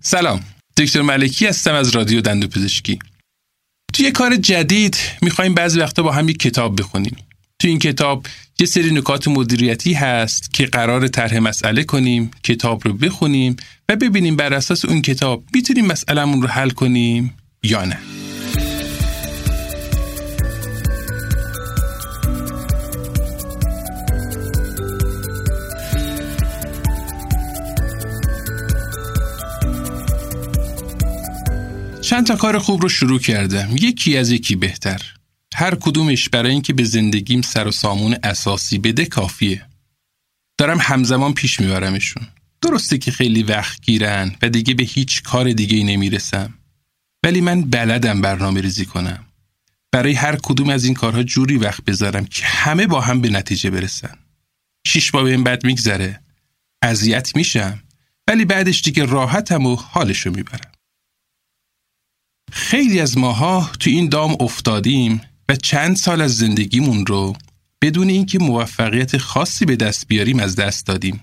سلام. دکتر ملکی هستم از رادیو دندو پزشکی. توی یه کار جدید می‌خوایم بعضی وقتا با هم یک کتاب بخونیم. توی این کتاب یه سری نکات مدیریتی هست که قرار طرح مسئله کنیم کتاب رو بخونیم و ببینیم بر اساس اون کتاب می‌تونیم مسئلهمون رو حل کنیم یا نه. چند تا کار خوب رو شروع کردم یکی از یکی بهتر. هر کدومش برای اینکه به زندگیم سر و سامون اساسی بده کافیه. دارم همزمان پیش میبرمشون. درسته که خیلی وقت گیرن و دیگه به هیچ کار دیگه ای نمی‌رسم. ولی من بلدم برنامه ریزی کنم. برای هر کدوم از این کارها جوری وقت بذارم که همه با هم به نتیجه برسن. شیش ماه این بد میگذره. اذیت میشم. ولی بعدش دیگه راحتم و حالشو می‌برم. خیلی از ماها تو این دام افتادیم و چند سال از زندگیمون رو بدون اینکه موفقیت خاصی به دست بیاریم از دست دادیم.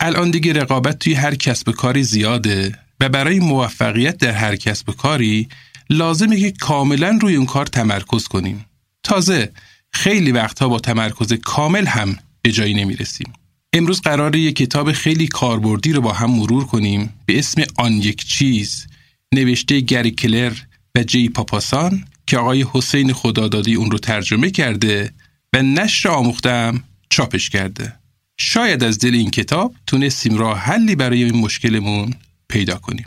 الان دیگه رقابت توی هر کسب کاری زیاده و برای موفقیت در هر کسب کاری لازمه که کاملا روی اون کار تمرکز کنیم. تازه خیلی وقتها با تمرکز کامل هم به جایی نمی‌رسیم. امروز قراره یک کتاب خیلی کاربردی رو با هم مرور کنیم به اسم آن یک چیز نوشته گری کلر و جی پاپاسان که آقای حسین خدادادی اون رو ترجمه کرده و نشر آموختم چاپش کرده. شاید از دل این کتاب تونستیم راه حلی برای این مشکلمون پیدا کنیم.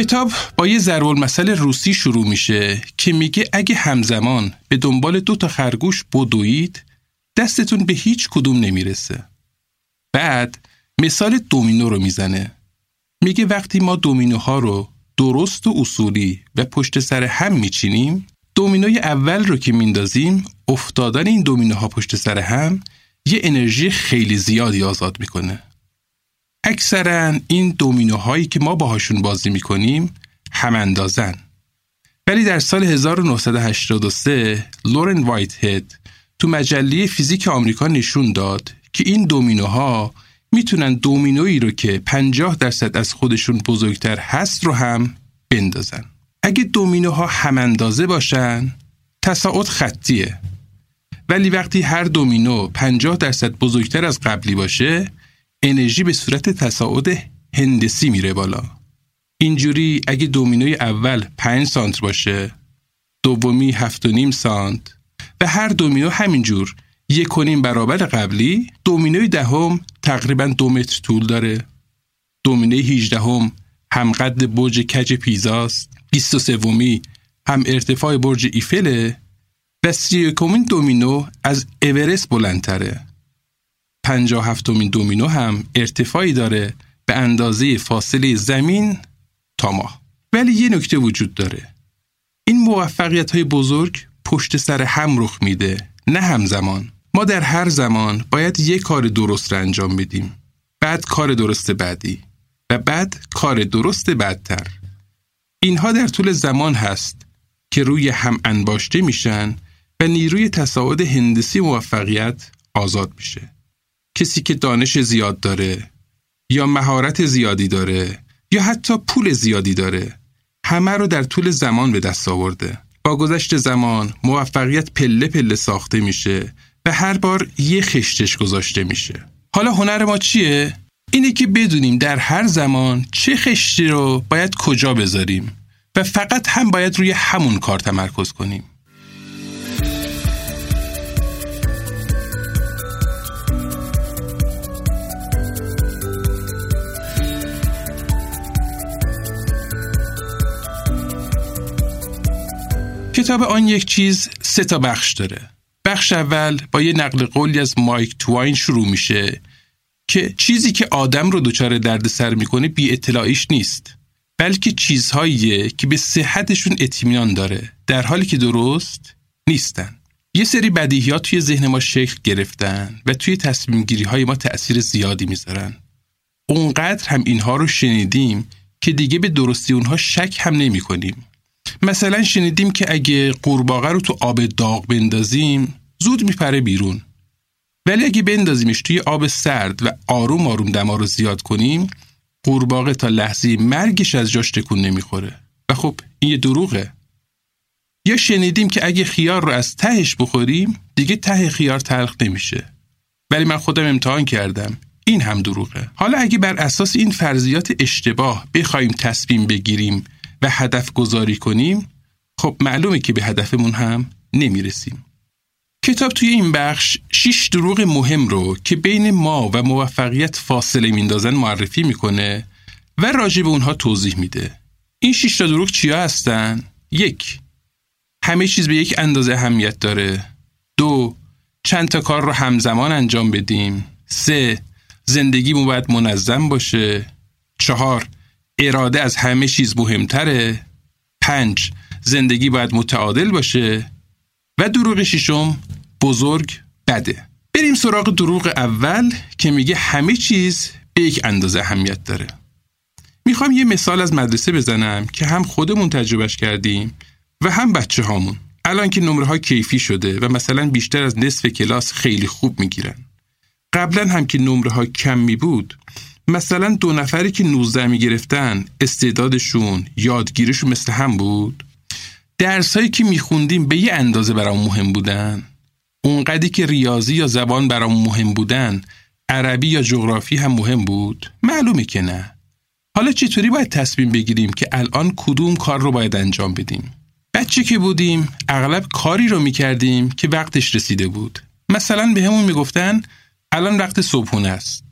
کتاب با یه ضرب المثل روسی شروع میشه که میگه اگه همزمان به دنبال دو تا خرگوش بدوید دستتون به هیچ کدوم نمی‌رسه. بعد مثال دومینو رو می‌زنه. میگه وقتی ما دومینوها رو درست و اصولی و پشت سر هم میچینیم دومینوی اول رو که میندازیم افتادن این دومینوها پشت سر هم یه انرژی خیلی زیادی آزاد می‌کنه. اکثرا این دومینوهایی که ما باهاشون بازی می‌کنیم هم اندازن. ولی در سال 1983 لورن وایت هید تو مجله فیزیک آمریکا نشون داد که این دومینوها می‌تونن دومینویی رو که 50 درصد از خودشون بزرگتر هست رو هم بندازن. اگه دومینوها هم اندازه باشن تصاعد خطیه. ولی وقتی هر دومینو 50 درصد بزرگتر از قبلی باشه انرژی به صورت تصاعد هندسی میره بالا. اینجوری اگه دومینوی اول 5 سانت باشه دومی هفت و نیم سانت و هر دومینو همینجور یک و نیم برابر قبلی دومینوی دهم تقریبا دو متر طول داره. دومینوی هیجدهم هم قد برج کج پیزاست. 23 سومی هم ارتفاع برج ایفله و سی دومینو از اورست بلندتره. پنجا هفتمین دومینو هم ارتفاعی داره به اندازه فاصله زمین تا ماه ولی یه نکته وجود داره. این موفقیت های بزرگ پشت سر هم رخ میده نه همزمان. ما در هر زمان باید یک کار درست را انجام بدیم. بعد کار درست بعدی و بعد کار درست بعدتر. اینها در طول زمان هست که روی هم انباشته میشن و نیروی تصاعد هندسی موفقیت آزاد میشه. کسی که دانش زیاد داره یا مهارت زیادی داره یا حتی پول زیادی داره همه رو در طول زمان به دست آورده. با گذشت زمان موفقیت پله پله ساخته میشه و هر بار یه خشتش گذاشته میشه. حالا هنر ما چیه؟ اینه که بدونیم در هر زمان چه خشتی رو باید کجا بذاریم و فقط هم باید روی همون کار تمرکز کنیم. کتاب آن یک چیز سه تا بخش داره. بخش اول با یه نقل قولی از مایک تواین شروع میشه که چیزی که آدم رو دچار دردسر می‌کنه بی اطلاعیش نیست بلکه چیزهاییه که به صحتشون اطمینان داره در حالی که درست نیستن. یه سری بدیهیات توی ذهن ما شکل گرفتن و توی تصمیم گیری های ما تأثیر زیادی می‌ذارن. اونقدر هم اینها رو شنیدیم که دیگه به درستی اونها شک هم نمی کنیم. مثلا شنیدیم که اگه قورباغه رو تو آب داغ بندازیم زود میپره بیرون. ولی اگه بندازیمش توی آب سرد و آروم آروم دما رو زیاد کنیم قورباغه تا لحظه مرگش از جاش تکون نمی‌خوره. و خب این یه دروغه. یا شنیدیم که اگه خیار رو از تهش بخوریم دیگه ته خیار تلخ نمیشه. ولی من خودم امتحان کردم. این هم دروغه. حالا اگه بر اساس این فرضیات اشتباه بخوایم تصمیم بگیریم و هدف گذاری کنیم خب معلومه که به هدفمون هم نمی‌رسیم کتاب توی این بخش شیش دروغ مهم رو که بین ما و موفقیت فاصله میندازن معرفی می‌کنه و راجع به اونها توضیح میده. این شیش تا دروغ چیا هستن؟ یک همه چیز به یک اندازه اهمیت داره. دو چند تا کار رو همزمان انجام بدیم. سه زندگیمون باید منظم باشه. چهار اراده از همه چیز مهمتره. پنج زندگی باید متعادل باشه. و دروغ ششم بزرگ بده بریم سراغ دروغ اول که میگه همه چیز به یک اندازه اهمیت داره می‌خوام یه مثال از مدرسه بزنم که هم خودمون تجربهش کردیم و هم بچه هامون الان که نمره ها کیفی شده و مثلا بیشتر از نصف کلاس خیلی خوب می‌گیرن قبلا هم که نمره ها کم می بود مثلا دو نفری که 19 می گرفتن استعدادشون یادگیریشون مثل هم بود؟ درسایی که میخوندیم به یه اندازه برام مهم بودن؟ اونقدی که ریاضی یا زبان برام مهم بودن عربی یا جغرافی هم مهم بود؟ معلومه که نه. حالا چطوری باید تصمیم بگیریم که الان کدوم کار رو باید انجام بدیم؟ بچه که بودیم اغلب کاری رو می‌کردیم که وقتش رسیده بود. مثلا به همون می‌گفتن الان وقت صبحونه است.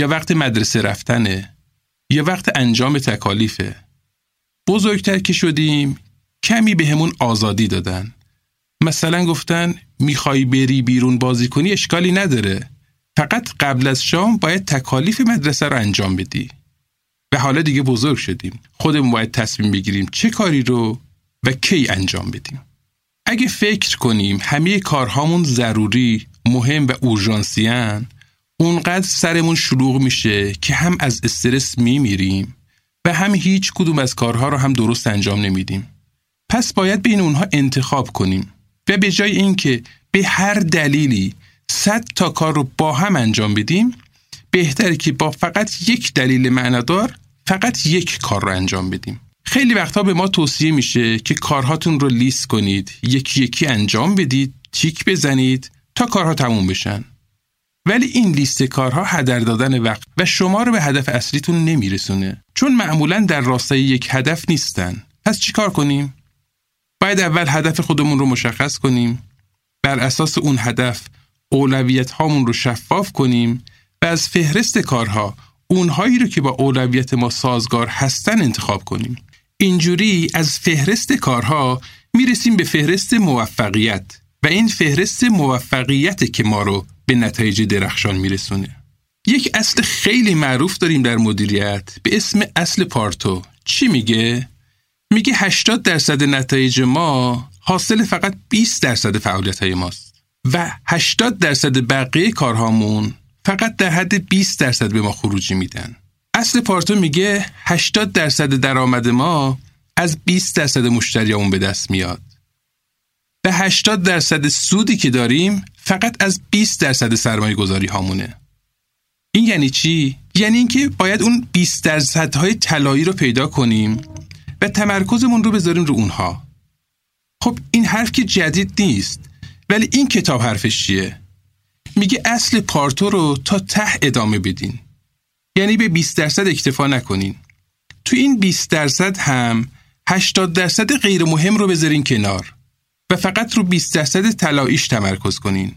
یا وقت مدرسه رفتنه؟ یا وقت انجام تکالیفه؟ بزرگتر که شدیم کمی به همون آزادی دادن. مثلا گفتن می‌خوای بری بیرون بازی کنی اشکالی نداره. فقط قبل از شام باید تکالیف مدرسه رو انجام بدی. و حالا دیگه بزرگ شدیم. خودمون باید تصمیم بگیریم چه کاری رو و کی انجام بدیم. اگه فکر کنیم همه کارهامون ضروری مهم و اورژانسیان اونقدر سرمون شلوغ میشه که هم از استرس میمیریم و هم هیچ کدوم از کارها رو هم درست انجام نمیدیم. پس باید بین اونها انتخاب کنیم و به جای اینکه به هر دلیلی صد تا کار رو با هم انجام بدیم بهتره که با فقط یک دلیل معنادار فقط یک کار رو انجام بدیم. خیلی وقتها به ما توصیه میشه که کارهاتون رو لیست کنید یکی یکی انجام بدید تیک بزنید تا کارها تموم بشن. ولی این لیست کارها هدر دادن وقت و شما رو به هدف اصلیتون نمیرسونه. چون معمولا در راستای یک هدف نیستن. پس چیکار کنیم؟ باید اول هدف خودمون رو مشخص کنیم بر اساس اون هدف اولویت هامون رو شفاف کنیم و از فهرست کارها اونهایی رو که با اولویت ما سازگار هستن انتخاب کنیم. اینجوری از فهرست کارها می‌رسیم به فهرست موفقیت و این فهرست موفقیت که ما رو به نتایج درخشان میرسونه یک اصل خیلی معروف داریم در مدیریت به اسم اصل پارتو چی میگه؟ میگه 80 درصد نتایج ما حاصل فقط 20 درصد فعالیت های ماست و 80 درصد بقیه کارهامون فقط در حد 20 درصد به ما خروجی میدن. اصل پارتو میگه 80 درصد درآمد ما از 20 درصد مشتریامون به دست میاد. و 80 درصد سودی که داریم فقط از 20 درصد سرمایه گذاری هامونه. این یعنی چی؟ یعنی اینکه باید اون 20 درصد های طلایی رو پیدا کنیم و تمرکزمون رو بذاریم رو اونها خب این حرف که جدید نیست ولی این کتاب حرفش چیه؟ میگه اصل پارتو رو تا ته ادامه بدین یعنی به 20 درصد اکتفا نکنین تو این 20 درصد هم 80 درصد غیر مهم رو بذارین کنار و فقط رو 20 درصد طلاییش تمرکز کنین.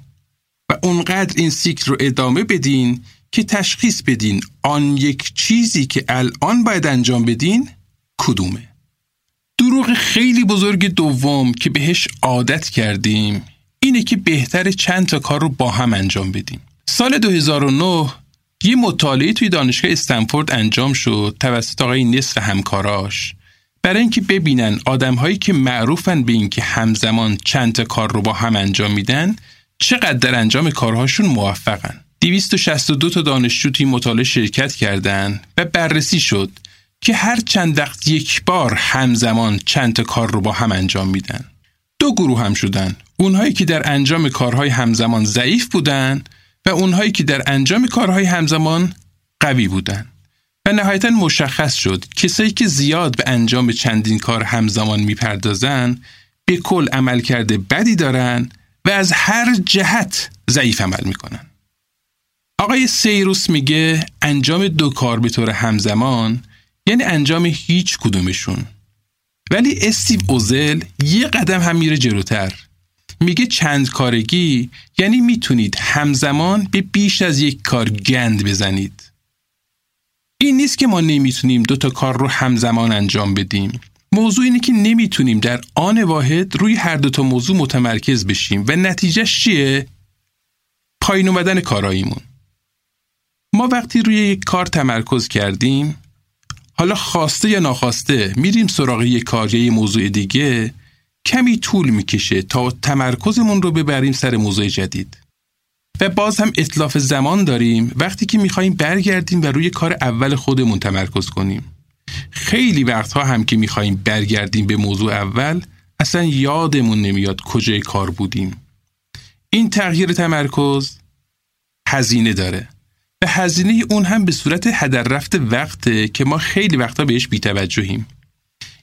و اونقدر این سیکل رو ادامه بدین که تشخیص بدین آن یک چیزی که الان باید انجام بدین کدومه. دروغ خیلی بزرگ دوم که بهش عادت کردیم اینه که بهتر چند تا کار رو با هم انجام بدیم. سال 2009 یه مطالعه توی دانشگاه استنفورد انجام شد توسط آقای نصف همکاراش. برای اینکه ببینن آدمهایی که معروفن به اینکه همزمان چند تا کار رو با هم انجام میدن چقدر در انجام کارهاشون موفقن. 262 تا دانشجو توی مطالعه شرکت کردند و بررسی شد که هر چند وقت یک بار همزمان چند تا کار رو با هم انجام میدن. دو گروه هم شدن. اونهایی که در انجام کارهای همزمان ضعیف بودن و اونهایی که در انجام کارهای همزمان قوی بودن. و نهایتا مشخص شد کسایی که زیاد به انجام چندین کار همزمان می‌پردازن به کل عمل کرده بدی دارن و از هر جهت ضعیف عمل می‌کنن. آقای سیروس میگه انجام دو کار به طور همزمان یعنی انجام هیچ کدومشون. ولی استیو اوزل یه قدم هم میره جلوتر. میگه چند کارگی یعنی می‌تونید همزمان به بیش از یک کار گند بزنید. این نیست که ما نمی‌تونیم دو تا کار رو همزمان انجام بدیم. موضوع اینه که نمی‌تونیم در آن واحد روی هر دو تا موضوع متمرکز بشیم و نتیجهش چیه؟ پایین اومدن کاراییمون. ما وقتی روی یک کار تمرکز کردیم حالا خواسته یا ناخواسته میریم سراغ یک کار یا یه موضوع دیگه کمی طول می‌کشه تا تمرکزمون رو ببریم سر موضوع جدید. و باز هم اطلاف زمان داریم. وقتی که می‌خوایم برگردیم و روی کار اول خودمون تمرکز کنیم. خیلی وقتها هم که می‌خوایم برگردیم به موضوع اول اصلا یادمون نمیاد کجای کار بودیم. این تغییر تمرکز هزینه داره. و هزینه اون هم به صورت هدر رفت وقته که ما خیلی وقتا بهش بیتوجهیم.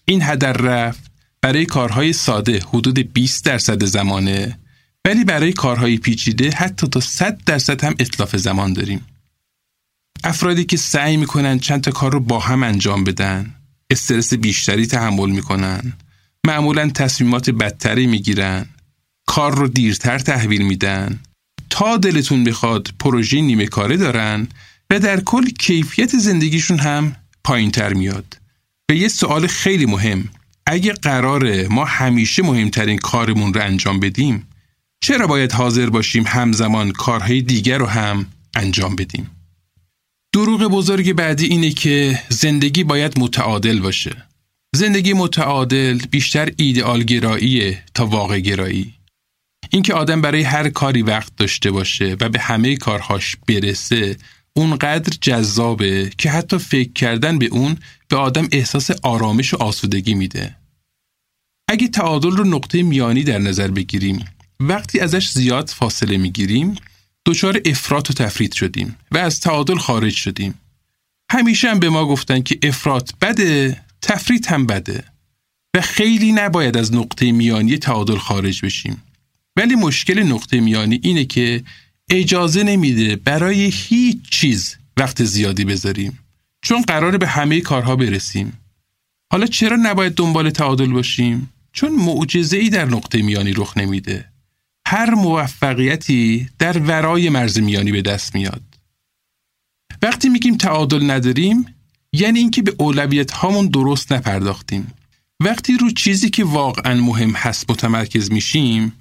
این هدر رفت برای کارهای ساده حدود 20 درصد زمانه. ولی برای کارهای پیچیده حتی تا 100 درصد هم اطلاف زمان داریم. افرادی که سعی می‌کنن چند تا کار رو با هم انجام بدن استرس بیشتری تحمل می‌کنن معمولا تصمیمات بدتری می‌گیرن کار رو دیرتر تحویل میدن تا دلتون بخواد پروژه نیمه کاره دارن و در کل کیفیت زندگیشون هم پایین تر میاد. به یه سوال خیلی مهم اگه قراره ما همیشه مهمترین کارمون رو انجام بدیم چرا باید حاضر باشیم همزمان کارهای دیگر رو هم انجام بدیم؟ دروغ بزرگ بعدی اینه که زندگی باید متعادل باشه. زندگی متعادل بیشتر ایدئال گراییه تا واقع گرایی. اینکه آدم برای هر کاری وقت داشته باشه و به همه کارهاش برسه اونقدر جذابه که حتی فکر کردن به اون به آدم احساس آرامش و آسودگی میده. اگه تعادل رو نقطه میانی در نظر بگیریم وقتی ازش زیاد فاصله می‌گیریم دچار افراط و تفرید شدیم و از تعادل خارج شدیم. همیشه هم به ما گفتن که افراط بده تفرید هم بده و خیلی نباید از نقطه میانی تعادل خارج بشیم. ولی مشکل نقطه میانی اینه که اجازه نمیده برای هیچ چیز وقت زیادی بذاریم چون قراره به همه کارها برسیم حالا چرا نباید دنبال تعادل باشیم چون معجزه ای در نقطه میانی رخ نمیده هر موفقیتی در ورای مرز میانی به دست میاد وقتی میگیم تعادل نداریم یعنی اینکه به اولویت هامون درست نپرداختیم وقتی رو چیزی که واقعا مهم هست متمرکز میشیم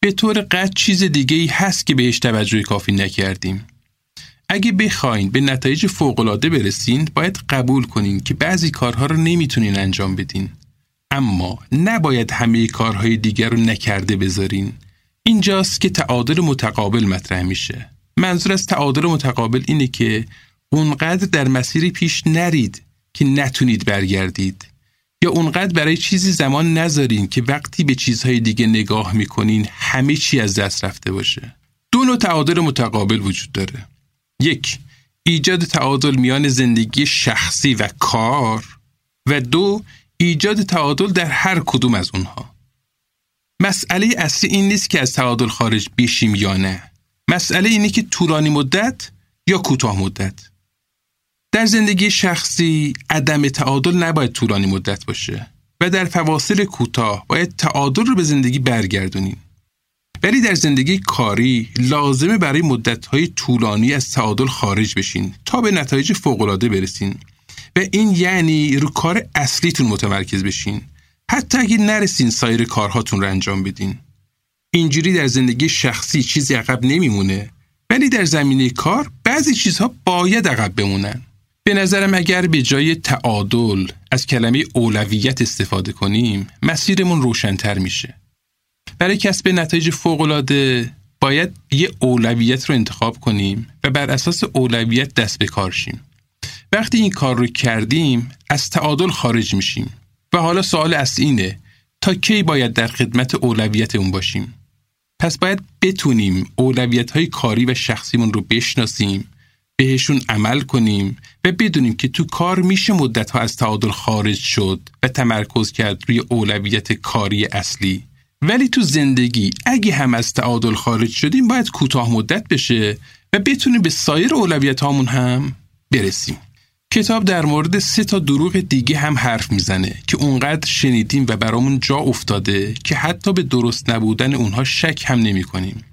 به طور قطع چیز دیگه ای هست که بهش توجه کافی نکردیم. اگه بخواین به نتایج فوقالعاده برسین باید قبول کنین که بعضی کارها رو نمی‌تونین انجام بدین. اما نباید همه کارهای دیگر رو نکرده بذارین. اینجاست که تعادل متقابل مطرح میشه. منظور از تعادل متقابل اینه که اونقدر در مسیری پیش نرید که نتونید برگردید. یا اونقدر برای چیزی زمان نذارین که وقتی به چیزهای دیگه نگاه می‌کنین همه چی از دست رفته باشه. دو نوع تعادل متقابل وجود داره. یک، ایجاد تعادل میان زندگی شخصی و کار و دو، ایجاد تعادل در هر کدوم از اونها. مسئله اصلی این نیست که از تعادل خارج بشیم یا نه. مسئله اینه که طولانی مدت یا کوتاه مدت. در زندگی شخصی عدم تعادل نباید طولانی مدت باشه و در فواصل کوتاه باید تعادل رو به زندگی برگردونیم. ولی در زندگی کاری لازمه برای مدتهای طولانی از تعادل خارج بشین تا به نتایج فوقالعاده برسین و این یعنی رو کار اصلیتون متمرکز بشین حتی اگه نرسین سایر کارهاتون رو انجام بدین. اینجوری در زندگی شخصی چیزی عقب نمیمونه ولی در زمینه کار بعضی چیزها باید عقب بمونن. به نظرم اگر به جای تعادل از کلمه اولویت استفاده کنیم مسیرمون روشنتر میشه. برای کسب نتایج فوقالعاده باید یه اولویت رو انتخاب کنیم و بر اساس اولویت دست به کار شیم. وقتی این کار رو کردیم از تعادل خارج میشیم و حالا سوال اصلی اینه تا کی باید در خدمت اولویت اون باشیم؟ پس باید بتونیم اولویت های کاری و شخصیمون رو بشناسیم بهشون عمل کنیم و بدونیم که تو کار میشه مدت ها از تعادل خارج شد و تمرکز کرد روی اولویت کاری اصلی. ولی تو زندگی اگه هم از تعادل خارج شدیم باید کوتاه مدت بشه و بتونیم به سایر اولویت هامون هم برسیم. کتاب در مورد سه تا دروغ دیگه هم حرف می‌زنه که اونقدر شنیدیم و برامون جا افتاده که حتی به درست نبودن اونها شک هم نمی کنیم.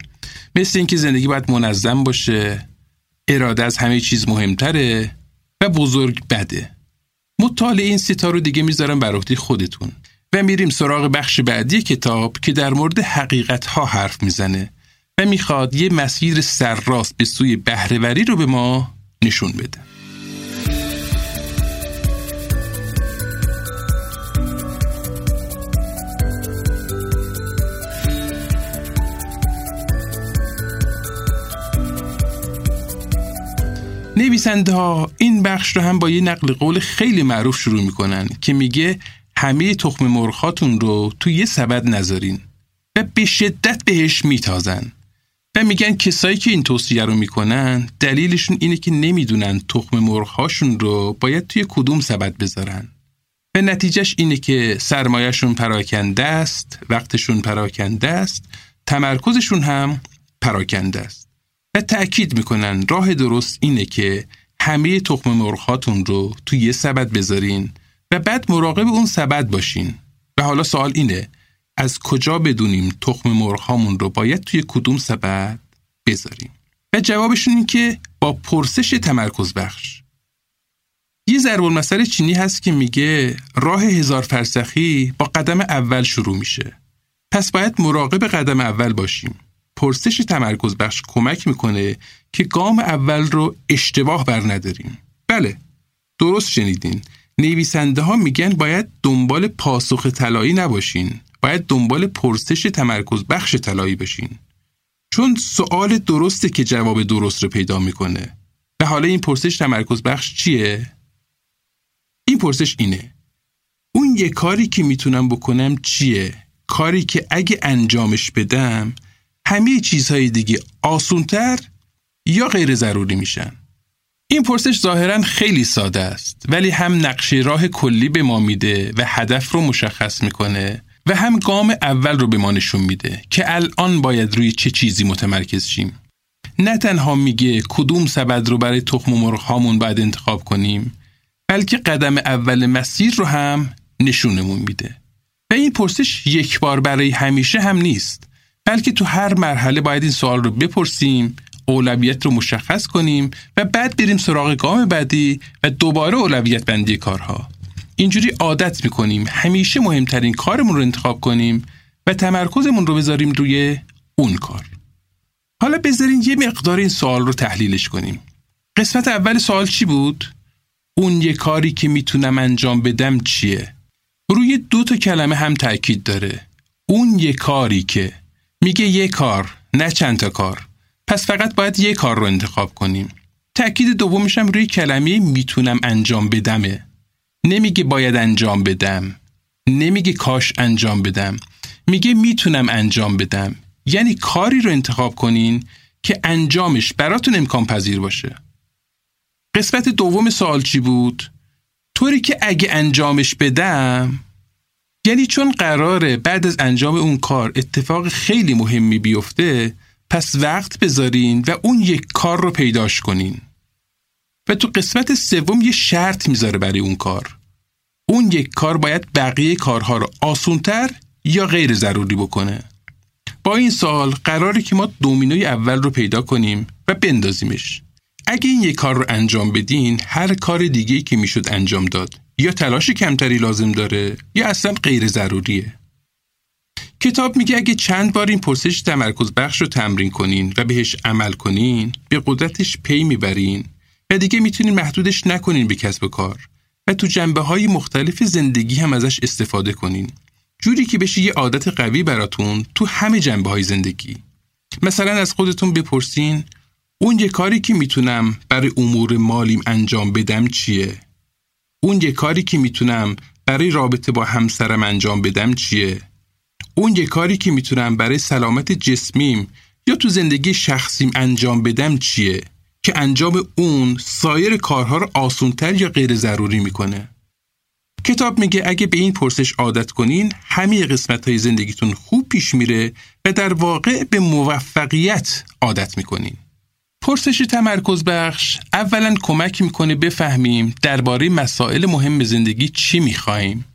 مثل اینکه زندگی باید منظم باشه، اراده از همه چیز مهمتره و بزرگ بده. مطالعه این ستا رو دیگه می‌ذارم بر خودتون و میریم سراغ بخش بعدی کتاب که در مورد حقیقت ها حرف می‌زنه و می‌خواد یه مسیر سرراست به سوی بهرهوری رو به ما نشون بده. نویسنده ها این بخش رو هم با یه نقل قول خیلی معروف شروع می‌کنن که میگه همه تخم مرخاتون رو تو یه سبد نذارین و به شدت بهش میتازن. و میگن کسایی که این توصیه رو می‌کنن دلیلشون اینه که نمی‌دونن تخم مرغهاشون رو باید توی کدوم سبد بذارن. و نتیجهش اینه که سرمایهشون پراکنده است وقتشون پراکنده است تمرکزشون هم پراکنده است. و تأکید می‌کنن راه درست اینه که همه تخم مرغاتون رو توی یه سبد بذارین و بعد مراقب اون سبد باشین. و حالا سوال اینه از کجا بدونیم تخم مرغهامون رو باید توی کدوم سبد بذاریم؟ و جوابشون این که با پرسش تمرکز بخش. یه ضرب المثل چینی هست که میگه راه هزار فرسخی با قدم اول شروع میشه. پس باید مراقب قدم اول باشیم. پرسش تمرکز بخش کمک می‌کنه که گام اول رو اشتباه بر نداریم. بله درست شنیدین. نویسنده ها میگن باید دنبال پاسخ طلایی نباشین. باید دنبال پرسش تمرکز بخش طلایی بشین. چون سوال درسته که جواب درست رو پیدا می‌کنه. و حالا این پرسش تمرکز بخش چیه؟ این پرسش اینه. اون یه کاری که می‌تونم بکنم چیه؟ کاری که اگه انجامش بدم همه چیزهای دیگه آسونتر یا غیر ضروری میشن. این پرسش ظاهرا خیلی ساده است ولی هم نقشه راه کلی به ما میده و هدف رو مشخص می‌کنه و هم گام اول رو به ما نشون میده که الان باید روی چه چیزی متمرکز شیم. نه تنها میگه کدوم سبد رو برای تخم مرغ هامون باید انتخاب کنیم بلکه قدم اول مسیر رو هم نشونمون میده. و این پرسش یک بار برای همیشه هم نیست. بلکه تو هر مرحله باید این سوال رو بپرسیم اولویت رو مشخص کنیم و بعد بریم سراغ گام بعدی و دوباره اولویت بندی کارها. اینجوری عادت می‌کنیم. همیشه مهمترین کارمون رو انتخاب کنیم و تمرکزمون رو بذاریم روی اون کار. حالا بذارین یه مقدار این سوال رو تحلیلش کنیم. قسمت اول سوال چی بود؟ اون یه کاری که می‌تونم انجام بدم چیه؟ روی دو تا کلمه هم تاکید داره. اون یه کاری که میگه یه کار نه چند تا کار. پس فقط باید یه کار رو انتخاب کنیم. تأکید دومش هم روی کلمه می‌تونم انجام بدمه. نمیگه باید انجام بدم. نمیگه کاش انجام بدم. میگه می‌تونم انجام بدم. یعنی کاری رو انتخاب کنین که انجامش براتون امکان پذیر باشه. قسمت دوم سوال چی بود؟ طوری که اگه انجامش بدم یعنی چون قراره بعد از انجام اون کار اتفاق خیلی مهمی بیفته پس وقت بذارین و اون یک کار رو پیداش کنین. و تو قسمت سوم یه شرط می‌ذاره برای اون کار. اون یک کار باید بقیه کارها رو آسونتر یا غیر ضروری بکنه. با این سال قراره که ما دومینوی اول رو پیدا کنیم و بندازیمش. اگه این یک کار رو انجام بدین هر کار دیگه که می‌شد انجام داد. یا تلاش کمتری لازم داره یا اصلا غیر ضروریه. کتاب میگه اگه چند بار این پرسش تمرکز بخش رو تمرین کنین و بهش عمل کنین به قدرتش پی می‌برین و دیگه می‌تونین محدودش نکنین به کسب کار و تو جنبه های مختلف زندگی هم ازش استفاده کنین. جوری که بشه یه عادت قوی براتون تو همه جنبه های زندگی. مثلا از خودتون بپرسین اون یه کاری که می‌تونم برای امور مالیم انجام بدم چیه؟ اون یه کاری که می‌تونم برای رابطه با همسرم انجام بدم چیه؟ اون یه کاری که می‌تونم برای سلامت جسمیم یا تو زندگی شخصیم انجام بدم چیه؟ که انجام اون سایر کارها رو آسونتر یا غیر ضروری می‌کنه. کتاب میگه اگه به این پرسش عادت کنین همه قسمت های زندگیتون خوب پیش میره و در واقع به موفقیت عادت می‌کنین. پرسش تمرکز بخش اولا کمک می‌کنه بفهمیم درباره مسائل مهم زندگی چی می‌خواهیم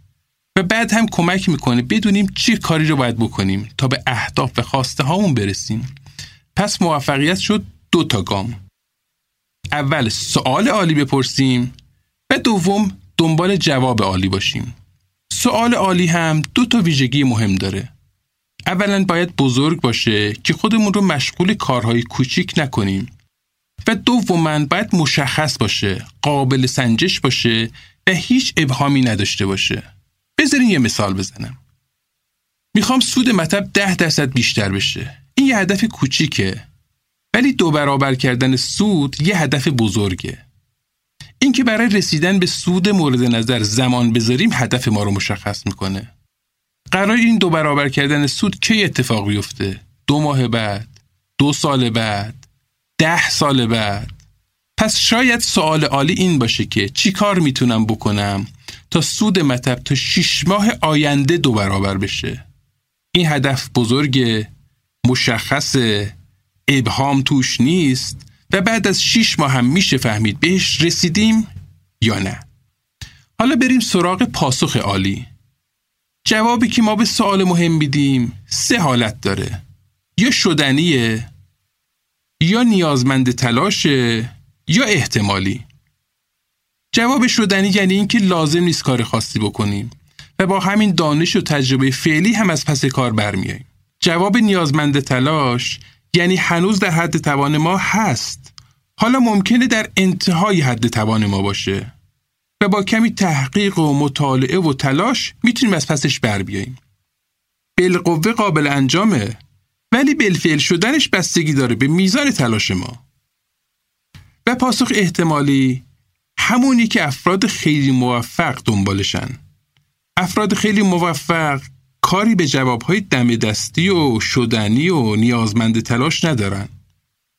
و بعد هم کمک می‌کنه بدونیم چی کاری رو باید بکنیم تا به اهداف و خواسته هامون برسیم. پس موفقیت شد دو تا گام. اول سوال عالی بپرسیم و دوم دنبال جواب عالی باشیم. سوال عالی هم دو تا ویژگی مهم داره. اولا باید بزرگ باشه که خودمون رو مشغول کارهای کوچیک نکنیم و دوما باید مشخص باشه، قابل سنجش باشه و هیچ ابهامی نداشته باشه. بذارین یه مثال بزنم. می‌خوام سود مطب ده درصد بیشتر بشه. این یه هدف کوچیکه ولی دو برابر کردن سود یه هدف بزرگه. اینکه برای رسیدن به سود مورد نظر زمان بذاریم هدف ما رو مشخص می‌کنه. قرار این دو برابر کردن سود کی اتفاق بیفته؟ دو ماه بعد، دو سال بعد، ده سال بعد. پس شاید سوال عالی این باشه که چی کار می‌تونم بکنم تا سود مطب تا شیش ماه آینده دو برابر بشه. این هدف بزرگ مشخص ابهام توش نیست و بعد از شیش ماه هم میشه فهمید بهش رسیدیم یا نه حالا بریم سراغ پاسخ عالی جوابی که ما به سوال مهم میدیم سه حالت داره یا شدنیه یا نیازمند تلاشه یا احتمالی. جواب شدنی یعنی اینکه لازم نیست کار خاصی بکنیم و با همین دانش و تجربه فعلی هم از پس کار برمیاییم. جواب نیازمند تلاش یعنی هنوز در حد توان ما هست. حالا ممکنه در انتهای حد توان ما باشه و با کمی تحقیق و مطالعه و تلاش می‌تونیم از پسش بر بیاییم. بالقوه قابل انجامه. ولی بالفعل شدنش بستگی داره به میزان تلاش ما و پاسخ احتمالی همونی که افراد خیلی موفق دنبالشن افراد خیلی موفق کاری به جوابهای دم دستی و شدنی و نیازمند تلاش ندارن.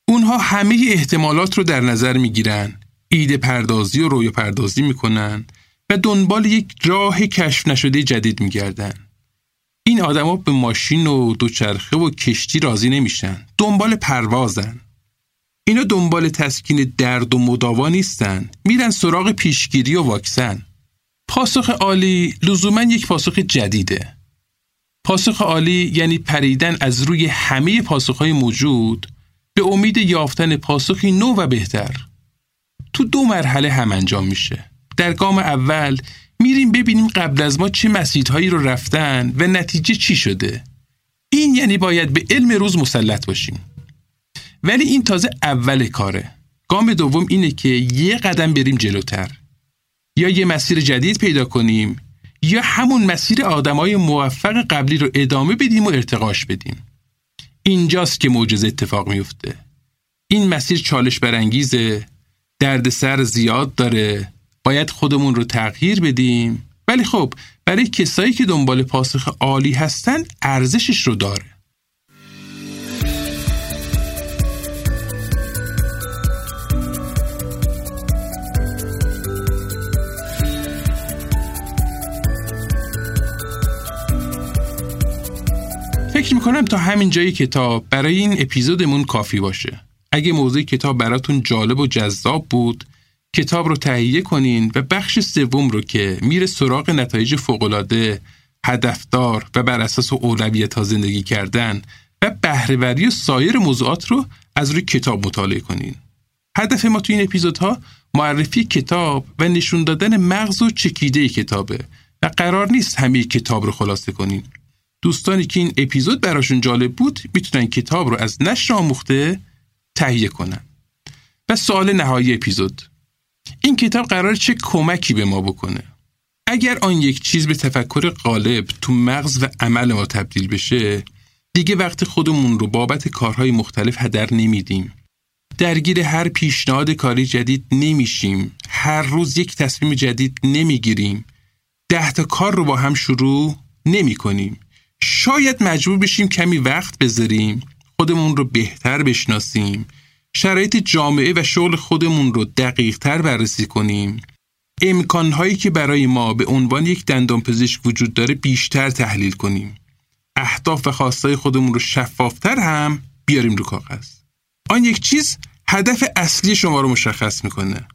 اونها همه احتمالات رو در نظر می‌گیرن، ایده پردازی و روی پردازی می‌کنن و دنبال یک راه کشف نشده جدید میگردن. این آدما به ماشین و دوچرخه و کشتی راضی نمیشن. دنبال پروازن. اینا دنبال تسکین درد و مداوا نیستن. میرن سراغ پیشگیری و واکسن. پاسخ عالی لزوما یک پاسخ جدیده. پاسخ عالی یعنی پریدن از روی همه پاسخهای موجود به امید یافتن پاسخی نو و بهتر. تو دو مرحله هم انجام میشه. در گام اول میریم ببینیم قبل از ما چه مسیدهایی رو رفتن و نتیجه چی شده. این یعنی باید به علم روز مسلط باشیم. ولی این تازه اول کاره. گام دوم اینه که یه قدم بریم جلوتر. یا یه مسیر جدید پیدا کنیم یا همون مسیر آدمای موفق قبلی رو ادامه بدیم و ارتقاش بدیم اینجاست که معجزه اتفاق میفته این مسیر چالش برانگیزه دردسر زیاد داره باید خودمون رو تغییر بدیم ولی خب برای کسایی که دنبال پاسخ عالی هستن ارزشش رو داره فکر می‌کنم تا همین جایی کتاب برای این اپیزودمون کافی باشه. اگه موضوع کتاب براتون جالب و جذاب بود کتاب رو تهیه کنین و بخش سوم رو که میره سراغ نتایج فوقالعاده هدفدار و بر اساس اولویت ها زندگی کردن و بهرهوری سایر موضوعات رو از روی کتاب مطالعه کنین. هدف ما تو این اپیزودها معرفی کتاب و نشون دادن مغز و چکیده کتابه و قرار نیست همه کتاب رو خلاصه کنین. دوستانی که این اپیزود براشون جالب بود می‌تونن کتاب رو از نشر آموخته تهیه کنن و سوال نهایی اپیزود این کتاب قرار چه کمکی به ما بکنه؟ اگر آن یک چیز به تفکر غالب تو مغز و عمل ما تبدیل بشه دیگه وقت خودمون رو بابت کارهای مختلف هدر نمیدیم. درگیر هر پیشنهاد کاری جدید نمیشیم. هر روز یک تصمیم جدید نمی‌گیریم. ده تا کار رو با هم شروع نمی کنیم شاید مجبور بشیم کمی وقت بذاریم خودمون رو بهتر بشناسیم. شرایط جامعه و شغل خودمون رو دقیق تر بررسی کنیم. امکانهایی که برای ما به عنوان یک دندان پزشک وجود داره بیشتر تحلیل کنیم. اهداف و خواستای خودمون رو شفافتر هم بیاریم رو کاغذ. آن یک چیز هدف اصلی شما رو مشخص می‌کنه.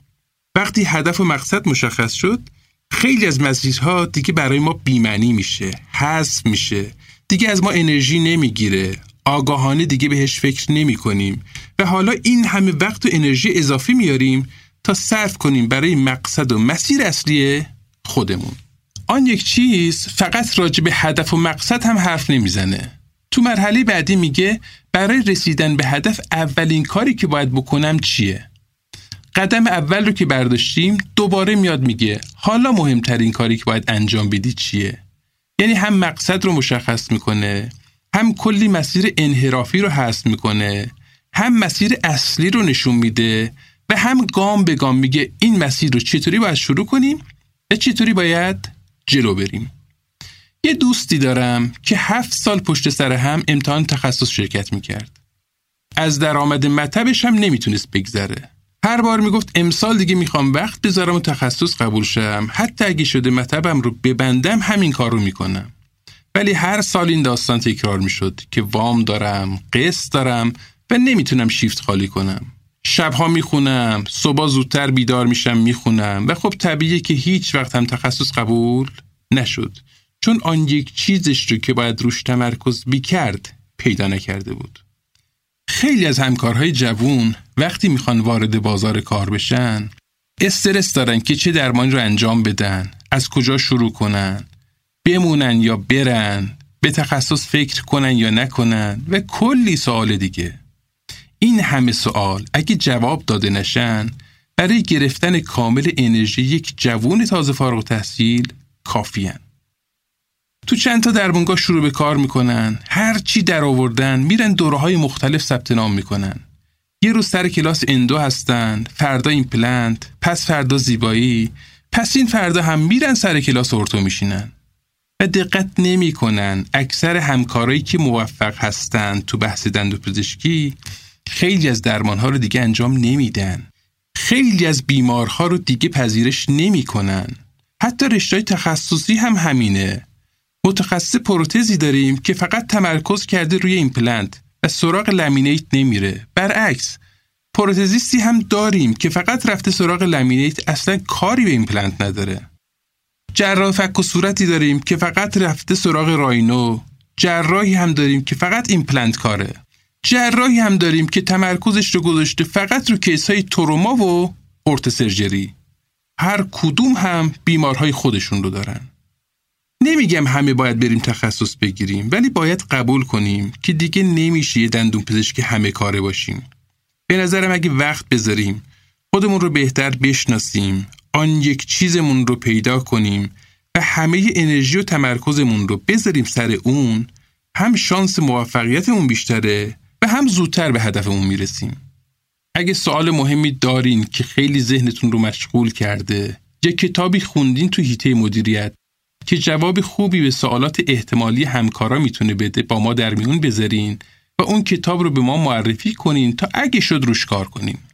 وقتی هدف و مقصد مشخص شد خیلی از مسیرها دیگه برای ما بیمنی میشه حذف میشه. دیگه از ما انرژی نمی‌گیره. آگاهانه دیگه بهش فکر نمی کنیم. و حالا این همه وقت و انرژی اضافی میاریم تا صرف کنیم برای مقصد و مسیر اصلی خودمون. آن یک چیز فقط راجع به هدف و مقصد هم حرف نمی‌زنه. تو مرحله بعدی میگه برای رسیدن به هدف اولین کاری که باید بکنم چیه؟ قدم اول رو که برداشتیم دوباره میاد میگه حالا مهمترین کاری که باید انجام بدی چیه؟ یعنی هم مقصد رو مشخص می‌کنه هم کلی مسیر انحرافی رو حذف می‌کنه هم مسیر اصلی رو نشون میده و هم گام به گام میگه این مسیر رو چطوری باید شروع کنیم و چطوری باید جلو بریم. یه دوستی دارم که هفت سال پشت سر هم امتحان تخصص شرکت می‌کرد. از درآمد مطبش هم نمی‌تونست بگذره. هر بار می‌گفت امسال دیگه می‌خوام وقت بذارم و تخصص قبول شم. حتی اگه شده مطبم رو ببندم همین کار رو می‌کنم. ولی هر سال این داستان تکرار می‌شد که وام دارم قسط دارم و نمی‌تونم شیفت خالی کنم. شبها می‌خونم صبح زودتر بیدار میشم می‌خونم و خب طبیعیه که هیچ وقت هم تخصص قبول نشد. چون آن یک چیزش رو که باید روش تمرکز بیکرد پیدا نکرده بود. خیلی از همکارهای جوون وقتی می‌خوان وارد بازار کار بشن استرس دارن که چه درمانی رو انجام بدن از کجا شروع کنن. بمونن یا برن به تخصص فکر کنن یا نکنن و کلی سوال دیگه. این همه سوال اگه جواب داده نشن برای گرفتن کامل انرژی یک جوون تازه فارغ تحصیل کافیان تو چند تا درمونگاه شروع به کار می‌کنن هر چی در آوردن میرن دوره های مختلف ثبت نام می‌کنن. یه روز سر کلاس اندو هستن فردا ایمپلنت پس فردا زیبایی پس این فردا هم میرن سر کلاس ارتو میشینن. و دقت نمی‌کنن. اکثر همکارایی که موفق هستند تو بحث پزشکی خیلی از درمانها رو دیگه انجام نمیدن. خیلی از بیمارها رو دیگه پذیرش نمی‌کنن. حتی رشته تخصصی هم همینه. متخصص پروتزی داریم که فقط تمرکز کرده روی ایمپلنت و سراغ لامینیت نمیره. برعکس پروتزیستی هم داریم که فقط رفته سراغ لامینیت اصلا کاری به ایمپلنت نداره. جراح فک و صورتی داریم که فقط رفته سراغ راینو. جراحی هم داریم که فقط ایمپلنت کاره. جراحی هم داریم که تمرکزش رو گذاشته فقط رو کیس های تروما و ortho surgery. هر کدوم هم بیمارهای خودشون رو دارن. نمیگم همه باید بریم تخصص بگیریم ولی باید قبول کنیم که دیگه نمیشه یه دندون پزشک همه کاره باشیم. به نظرم اگه وقت بذاریم خودمون رو بهتر بشناسیم. آن یک چیزمون رو پیدا کنیم و همه انرژی و تمرکزمون رو بذاریم سر اون هم شانس موفقیتمون بیشتره و هم زودتر به هدفمون می‌رسیم اگه سوال مهمی دارین که خیلی ذهنتون رو مشغول کرده یا کتابی خوندین تو هیته مدیریت که جواب خوبی به سوالات احتمالی همکارا می‌تونه بده با ما در میون بذارین و اون کتاب رو به ما معرفی کنین تا اگه شد روش کار کنیم.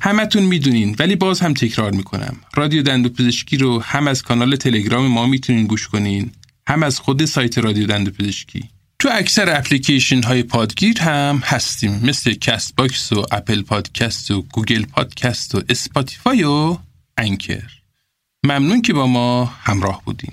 همتون می‌دونین ولی باز هم تکرار می‌کنم. رادیو دندو پزشکی رو هم از کانال تلگرام ما می‌تونین گوش کنین هم از خود سایت رادیو دندو پزشکی. تو اکثر اپلیکیشن های پادگیر هم هستیم مثل کست باکس و اپل پادکست و گوگل پادکست و اسپاتیفای و انکر. ممنون که با ما همراه بودین.